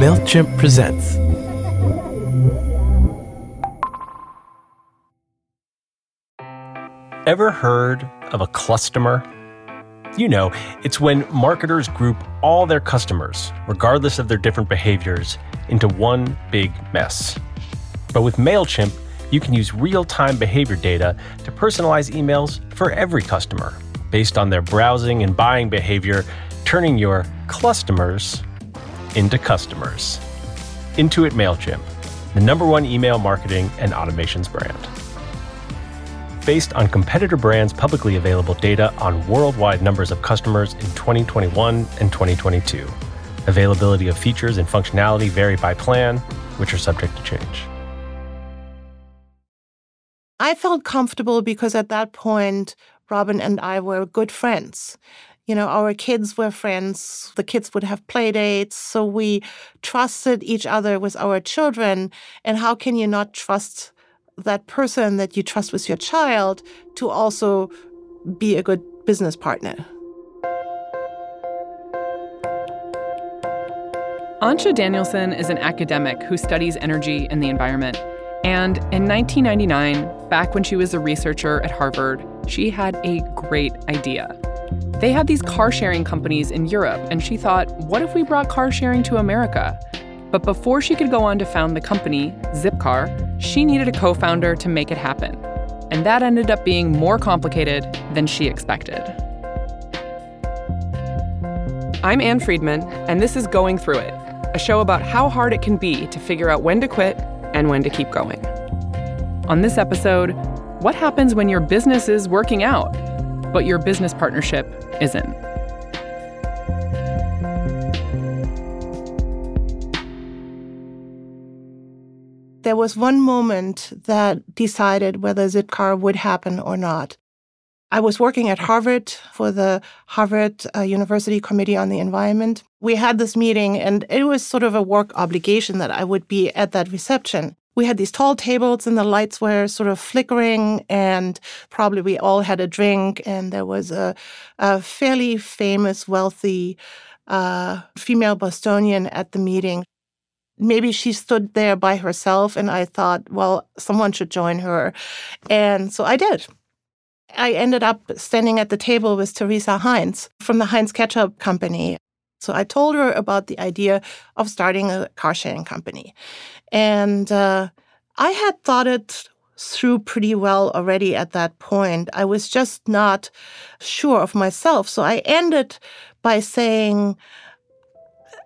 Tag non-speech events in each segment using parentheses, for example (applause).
MailChimp presents. Ever heard of a cluster? You know, it's when marketers group all their customers, regardless of their different behaviors, into one big mess. But with MailChimp, you can use real time behavior data to personalize emails for every customer based on their browsing and buying behavior, turning your customers into customers. Intuit MailChimp, the number one email marketing and automations brand. Based on competitor brands' publicly available data on worldwide numbers of customers in 2021 and 2022. Availability of features and functionality vary by plan, which are subject to change. I felt comfortable because at that point, Robin and I were good friends. You know, our kids were friends. The kids would have play dates. So we trusted each other with our children. And how can you not trust that person that you trust with your child to also be a good business partner? Antje Danielson is an academic who studies energy and the environment. And in 1999, back when she was a researcher at Harvard, she had a great idea. They had these car sharing companies in Europe, and she thought, what if we brought car sharing to America? But before she could go on to found the company, Zipcar, she needed a co founder to make it happen. And that ended up being more complicated than she expected. I'm Ann Friedman, and this is Going Through It, a show about how hard it can be to figure out when to quit and when to keep going. On this episode, what happens when your business is working out, but your business partnership isn't? There was one moment that decided whether Zipcar would happen or not. I was working at Harvard for the Harvard uh, University Committee on the Environment. We had this meeting, and it was sort of a work obligation that I would be at that reception. We had these tall tables, and the lights were sort of flickering, and probably we all had a drink. And there was a, a fairly famous, wealthy uh, female Bostonian at the meeting. Maybe she stood there by herself, and I thought, well, someone should join her. And so I did. I ended up standing at the table with Teresa Heinz from the Heinz Ketchup Company. So I told her about the idea of starting a car sharing company. And uh, I had thought it through pretty well already at that point. I was just not sure of myself. So I ended by saying,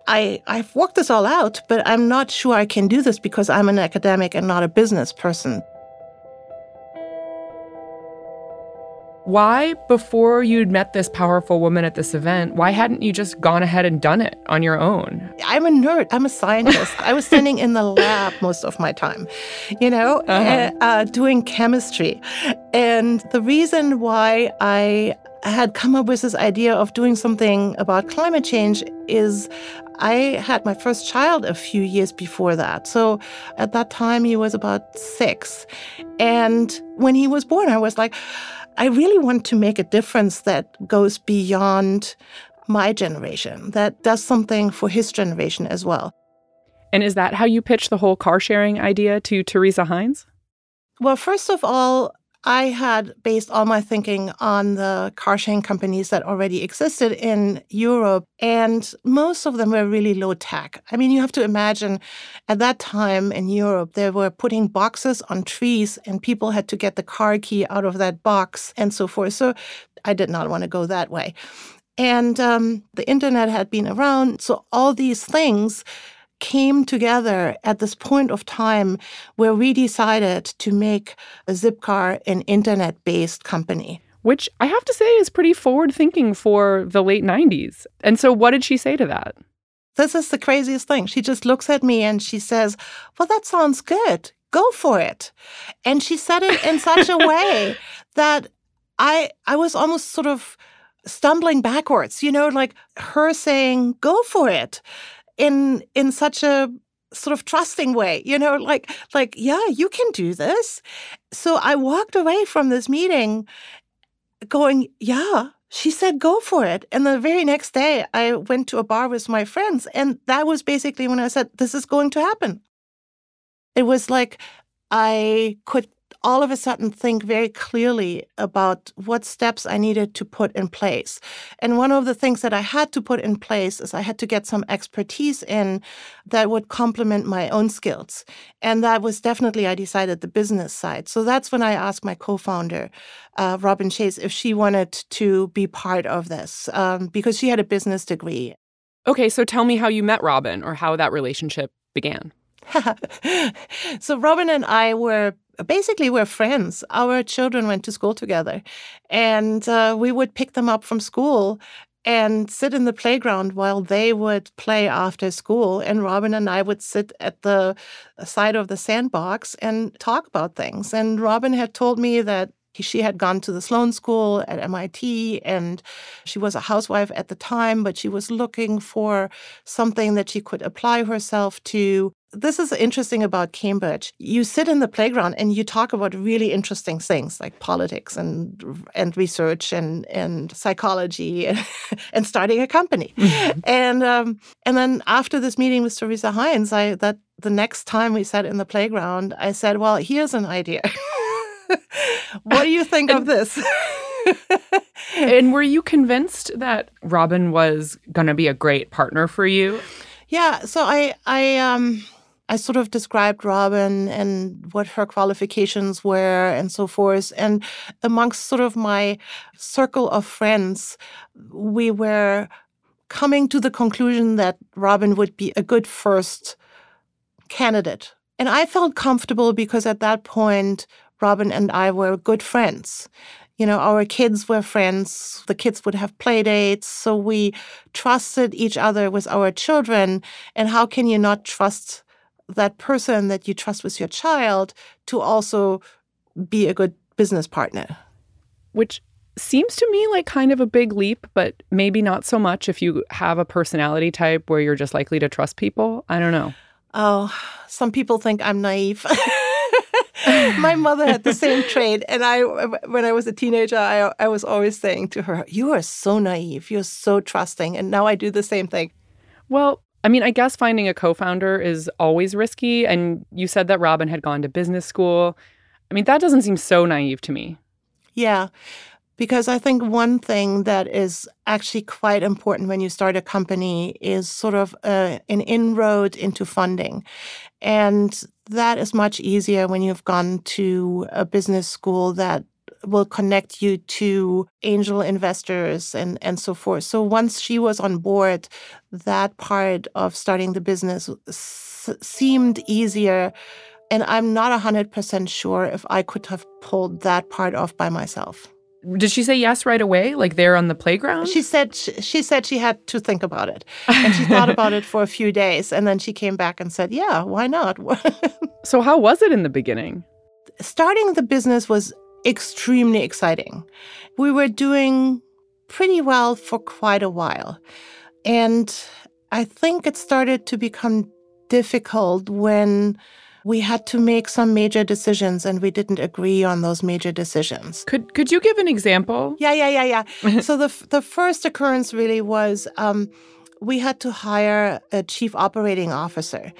I, I've worked this all out, but I'm not sure I can do this because I'm an academic and not a business person. Why, before you'd met this powerful woman at this event, why hadn't you just gone ahead and done it on your own? I'm a nerd. I'm a scientist. I was standing in the lab most of my time, you know, uh-huh. uh, doing chemistry. And the reason why I had come up with this idea of doing something about climate change is I had my first child a few years before that. So at that time, he was about six. And when he was born, I was like, I really want to make a difference that goes beyond my generation, that does something for his generation as well. And is that how you pitched the whole car sharing idea to Teresa Heinz? Well, first of all, I had based all my thinking on the car sharing companies that already existed in Europe, and most of them were really low tech. I mean, you have to imagine at that time in Europe, they were putting boxes on trees, and people had to get the car key out of that box and so forth. So I did not want to go that way. And um, the internet had been around. So all these things came together at this point of time where we decided to make Zipcar an internet based company. Which I have to say is pretty forward thinking for the late 90s. And so, what did she say to that? This is the craziest thing. She just looks at me and she says, Well, that sounds good. Go for it. And she said it in such a way (laughs) that I I was almost sort of stumbling backwards, you know, like her saying, Go for it in in such a sort of trusting way you know like like yeah you can do this so i walked away from this meeting going yeah she said, go for it. And the very next day, I went to a bar with my friends. And that was basically when I said, this is going to happen. It was like I could all of a sudden think very clearly about what steps I needed to put in place. And one of the things that I had to put in place is I had to get some expertise in that would complement my own skills. And that was definitely, I decided, the business side. So that's when I asked my co founder, uh, Robin Chase, if she wanted to be part of this um, because she had a business degree. Okay, so tell me how you met Robin or how that relationship began. (laughs) so Robin and I were basically we're friends. Our children went to school together, and uh, we would pick them up from school and sit in the playground while they would play after school. And Robin and I would sit at the side of the sandbox and talk about things. And Robin had told me that she had gone to the Sloan School at MIT and she was a housewife at the time, but she was looking for something that she could apply herself to. This is interesting about Cambridge. You sit in the playground and you talk about really interesting things like politics and and research and and psychology and, (laughs) and starting a company. Mm-hmm. And um, and then after this meeting with Teresa Heinz, I that the next time we sat in the playground, I said, "Well, here's an idea." (laughs) what do you think of this? (laughs) and were you convinced that Robin was going to be a great partner for you? Yeah, so I I um I sort of described Robin and what her qualifications were and so forth. And amongst sort of my circle of friends, we were coming to the conclusion that Robin would be a good first candidate. And I felt comfortable because at that point, Robin and I were good friends. You know, our kids were friends. The kids would have play dates. So we trusted each other with our children. And how can you not trust that person that you trust with your child to also be a good business partner? Which seems to me like kind of a big leap, but maybe not so much if you have a personality type where you're just likely to trust people. I don't know. Oh, some people think I'm naive. (laughs) my mother had the same (laughs) trait, and I, when I was a teenager, I, I was always saying to her, "You are so naive. You're so trusting." And now I do the same thing. Well, I mean, I guess finding a co-founder is always risky. And you said that Robin had gone to business school. I mean, that doesn't seem so naive to me. Yeah. Because I think one thing that is actually quite important when you start a company is sort of a, uh, an inroad into funding. And that is much easier when you've gone to a business school that will connect you to angel investors and, and so forth. So once she was on board, that part of starting the business s- seemed easier. And I'm not 100% sure if I could have pulled that part off by myself. Did she say yes right away, like there on the playground? She said she said she had to think about it, and she thought about it for a few days, and then she came back and said, "Yeah, why not?" (laughs) so how was it in the beginning? Starting the business was extremely exciting. We were doing pretty well for quite a while, and I think it started to become difficult when we had to make some major decisions and we didn't agree on those major decisions. Could could you give an example? Yeah, yeah, yeah, yeah. (laughs) so the the first occurrence really was um, we had to hire a chief operating officer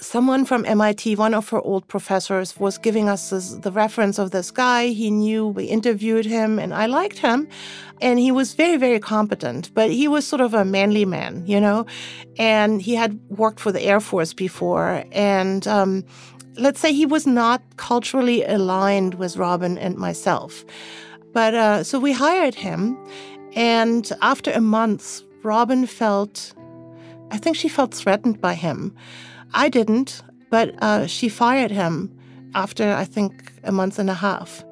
someone from MIT, one of her old professors, was giving us this, the reference of this guy. He knew, we interviewed him, and I liked him. And he was very, very competent, but he was sort of a manly man, you know? And he had worked for the Air Force before. And um, let's say he was not culturally aligned with Robin and myself. But uh, so we hired him. And after a month, Robin felt, I think she felt threatened by him. I didn't, but uh, she fired him after, I think, a month and a half.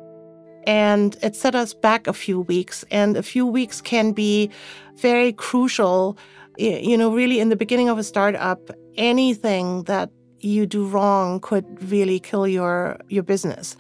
And it set us back a few weeks. And a few weeks can be very crucial. You know, really, in the beginning of a startup, anything that you do wrong could really kill your your business.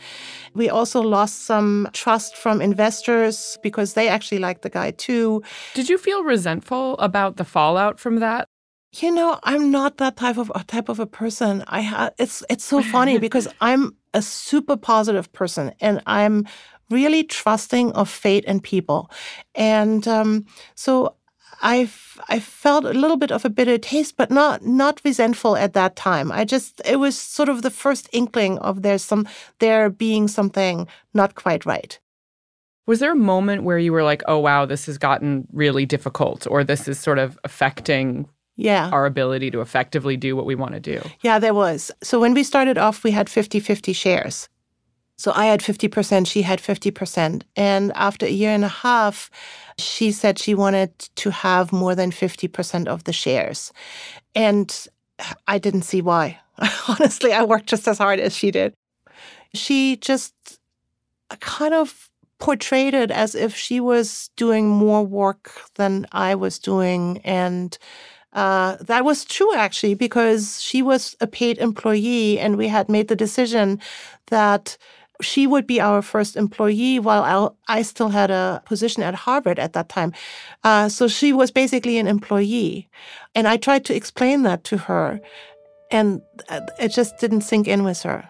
We also lost some trust from investors because they actually liked the guy too. Did you feel resentful about the fallout from that? You know, I'm not that type of type of a person. I ha- it's it's so funny (laughs) because I'm a super positive person and I'm really trusting of fate and people. And um, so I I felt a little bit of a bitter taste, but not not resentful at that time. I just it was sort of the first inkling of there's some there being something not quite right. Was there a moment where you were like, "Oh wow, this has gotten really difficult," or this is sort of affecting yeah. our ability to effectively do what we want to do? Yeah, there was. So when we started off, we had 50-50 shares. So I had 50%, she had 50%. And after a year and a half, she said she wanted to have more than 50% of the shares. And I didn't see why. (laughs) Honestly, I worked just as hard as she did. She just uh, kind of portrayed it as if she was doing more work than I was doing. And uh, that was true, actually, because she was a paid employee and we had made the decision that she would be our first employee while I still had a position at Harvard at that time. Uh, so she was basically an employee. And I tried to explain that to her, and uh, it just didn't sink in with her.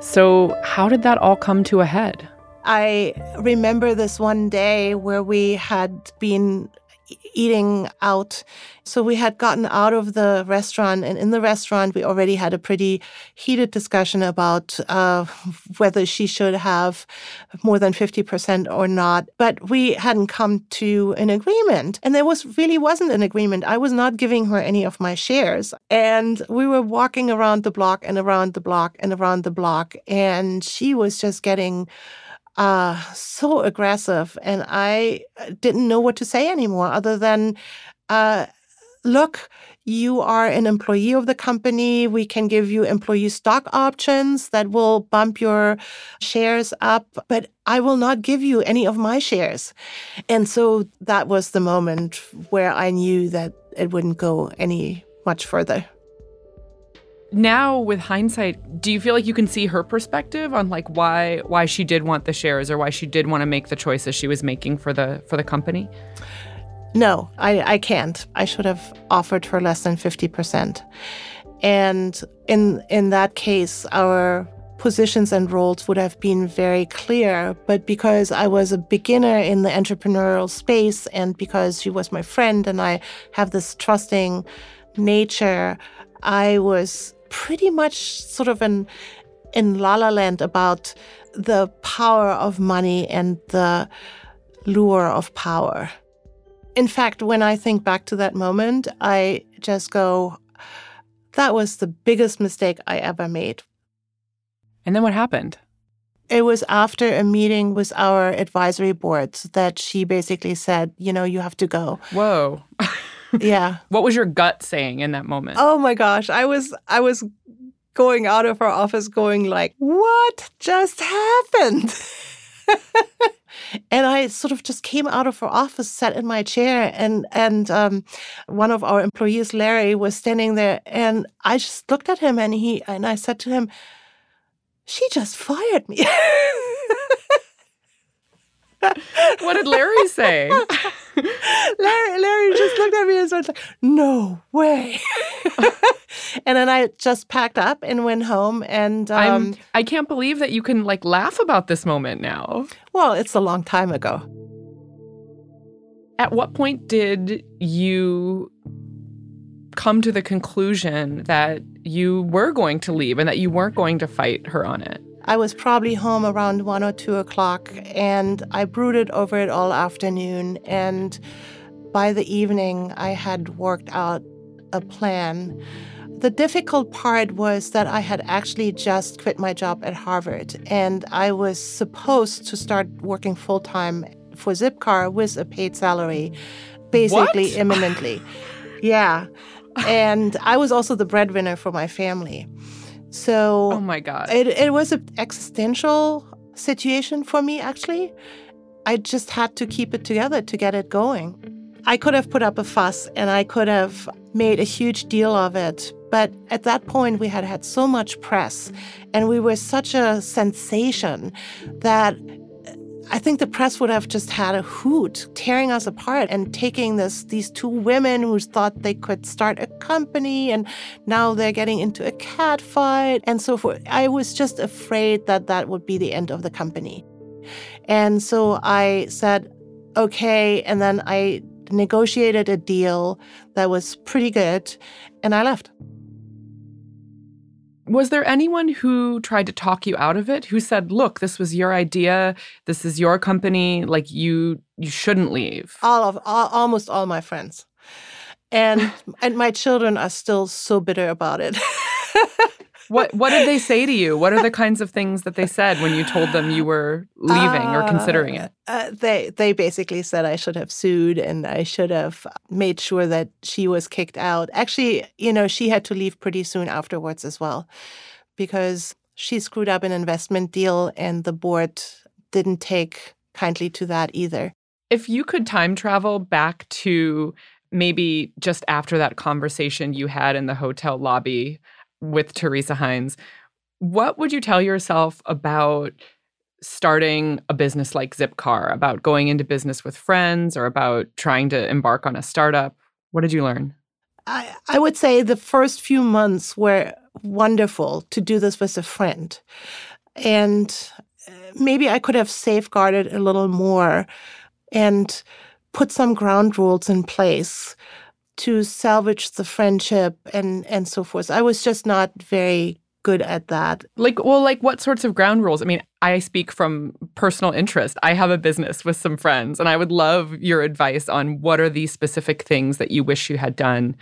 So, how did that all come to a head? I remember this one day where we had been eating out. So we had gotten out of the restaurant, and in the restaurant, we already had a pretty heated discussion about uh, whether she should have more than 50% or not. But we hadn't come to an agreement. And there was really wasn't an agreement. I was not giving her any of my shares. And we were walking around the block and around the block and around the block. And she was just getting uh, so aggressive. And I uh, didn't know what to say anymore other than, uh, look, you are an employee of the company. We can give you employee stock options that will bump your shares up, but I will not give you any of my shares. And so that was the moment where I knew that it wouldn't go any much further now with hindsight do you feel like you can see her perspective on like why why she did want the shares or why she did want to make the choices she was making for the for the company? No i i can't. I should have offered her less than 50% and in in that case our positions and roles would have been very clear but because i was a beginner in the entrepreneurial space and because she was my friend and i have this trusting nature i was pretty much sort of in in La La Land about the power of money and the lure of power. In fact, when I think back to that moment, I just go, that was the biggest mistake I ever made. And then what happened? It was after a meeting with our advisory boards that she basically said, you know, you have to go. Whoa. (laughs) yeah. (laughs) What was your gut saying in that moment? Oh my gosh, I was I was going out of our office going like, "What just happened?" (laughs) and I sort of just came out of her office, sat in my chair, and and um, one of our employees, Larry, was standing there, and I just looked at him, and he and I said to him, "She just fired me." (laughs) (laughs) what did Larry say? (laughs) Larry, Larry just looked at me and was like, "No way." (laughs) and then I just packed up and went home. And um, I can't believe that you can like laugh about this moment now. Well, it's a long time ago. At what point did you come to the conclusion that you were going to leave and that you weren't going to fight her on it? I was probably home around one or two o'clock, and I brooded over it all afternoon. And by the evening, I had worked out a plan. The difficult part was that I had actually just quit my job at Harvard, and I was supposed to start working full time for Zipcar with a paid salary, basically what? imminently. (laughs) yeah. And I was also the breadwinner for my family. So, oh my God. It, it was an existential situation for me, actually. I just had to keep it together to get it going. I could have put up a fuss and I could have made a huge deal of it. But at that point, we had had so much press and we were such a sensation that I think the press would have just had a hoot, tearing us apart and taking this these two women who thought they could start a company and now they're getting into a cat fight and so forth. I was just afraid that that would be the end of the company. And so I said, okay. And then I negotiated a deal that was pretty good and I left. Was there anyone who tried to talk you out of it? Who said, "Look, this was your idea. This is your company. Like you you shouldn't leave." All of all, almost all my friends. And (laughs) and my children are still so bitter about it. (laughs) what what did they say to you? What are the kinds of things that they said when you told them you were leaving uh, or considering it? Uh, uh, they they basically said I should have sued and I should have made sure that she was kicked out. Actually, you know, she had to leave pretty soon afterwards as well because she screwed up an investment deal and the board didn't take kindly to that either. If you could time travel back to maybe just after that conversation you had in the hotel lobby with Teresa Heinz, what would you tell yourself about starting a business like Zipcar, about going into business with friends or about trying to embark on a startup? What did you learn? I, I would say the first few months were wonderful to do this with a friend. And uh, maybe I could have safeguarded a little more and put some ground rules in place to salvage the friendship and and so forth. I was just not very good at that. Like well like what sorts of ground rules? I mean, I speak from personal interest. I have a business with some friends and I would love your advice on what are these specific things that you wish you had done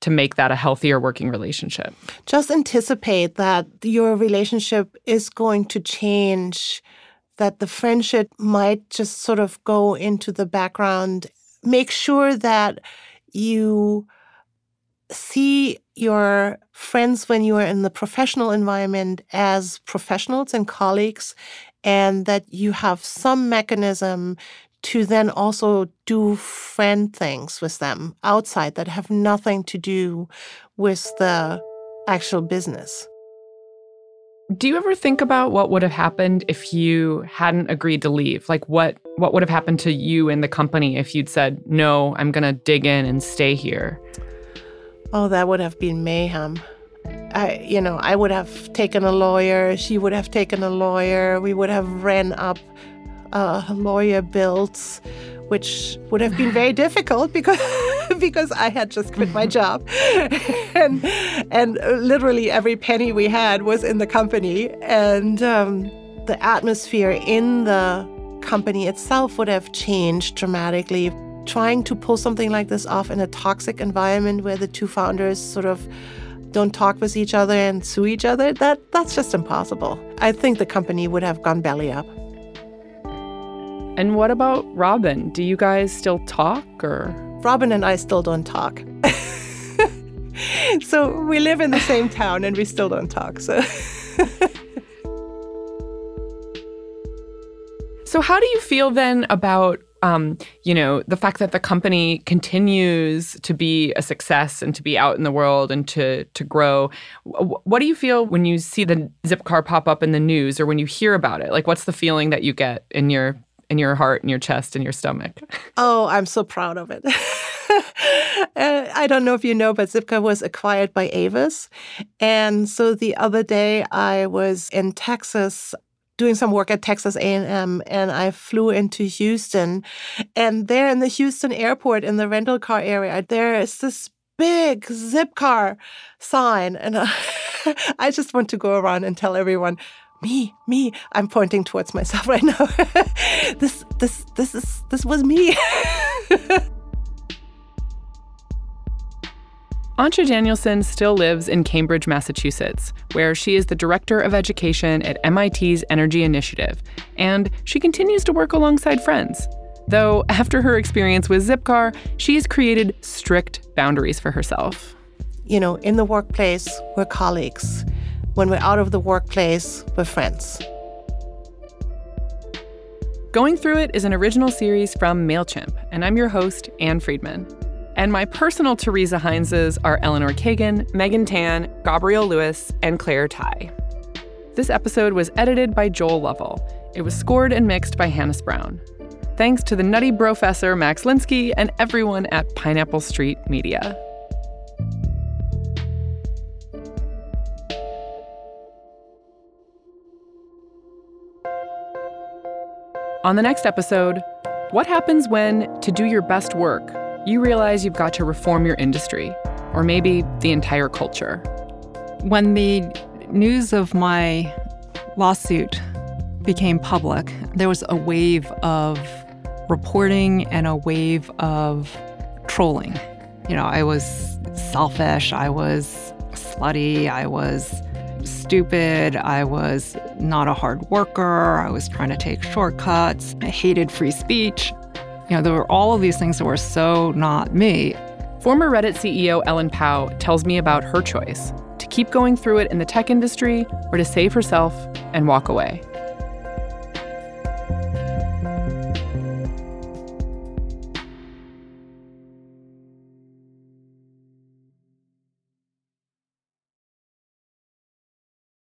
to make that a healthier working relationship. Just anticipate that your relationship is going to change that the friendship might just sort of go into the background. Make sure that you see your friends when you are in the professional environment as professionals and colleagues, and that you have some mechanism to then also do friend things with them outside that have nothing to do with the actual business. Do you ever think about what would have happened if you hadn't agreed to leave? Like what what would have happened to you and the company if you'd said, "No, I'm going to dig in and stay here?" Oh, that would have been mayhem. I, you know, I would have taken a lawyer. She would have taken a lawyer. We would have ran up uh, lawyer bills, which would have been very (laughs) difficult because (laughs) because I had just quit my job, (laughs) and and literally every penny we had was in the company, and um, the atmosphere in the company itself would have changed dramatically. Trying to pull something like this off in a toxic environment where the two founders sort of don't talk with each other and sue each other, that that's just impossible. I think the company would have gone belly up. And what about Robin? Do you guys still talk or? Robin and I still don't talk. (laughs) so we live in the same town and we still don't talk. So (laughs) So how do you feel then about um, you know, the fact that the company continues to be a success and to be out in the world and to to grow. What do you feel when you see the Zipcar pop up in the news or when you hear about it? Like, what's the feeling that you get in your in your heart and your chest and your stomach? (laughs) Oh, I'm so proud of it. (laughs) uh, I don't know if you know, but Zipcar was acquired by Avis. And so the other day I was in Texas doing some work at Texas A&M and I flew into Houston and there in the Houston airport in the rental car area there is this big Zipcar sign and uh, (laughs) I just want to go around and tell everyone me, me. I'm pointing towards myself right now. (laughs) this, this, this is, this was me. (laughs) Antje Danielson still lives in Cambridge, Massachusetts, where she is the director of education at MIT's Energy Initiative, and she continues to work alongside friends. Though, after her experience with Zipcar, she has created strict boundaries for herself. You know, in the workplace, we're colleagues. When we're out of the workplace, we're friends. Going Through It is an original series from MailChimp, and I'm your host, Ann Friedman. And my personal Teresa Heinzes are Eleanor Kagan, Megan Tan, Gabrielle Lewis, and Claire Tighe. This episode was edited by Joel Lovell. It was scored and mixed by Hannis Brown. Thanks to the nutty professor Max Linsky and everyone at Pineapple Street Media. On the next episode, what happens when, to do your best work, you realize you've got to reform your industry, or maybe the entire culture? When the news of my lawsuit became public, there was a wave of reporting and a wave of trolling. You know, I was selfish, I was slutty, I was stupid, I was not a hard worker, I was trying to take shortcuts, I hated free speech. You know, there were all of these things that were so not me. Former Reddit CEO Ellen Pao tells me about her choice to keep going through it in the tech industry or to save herself and walk away.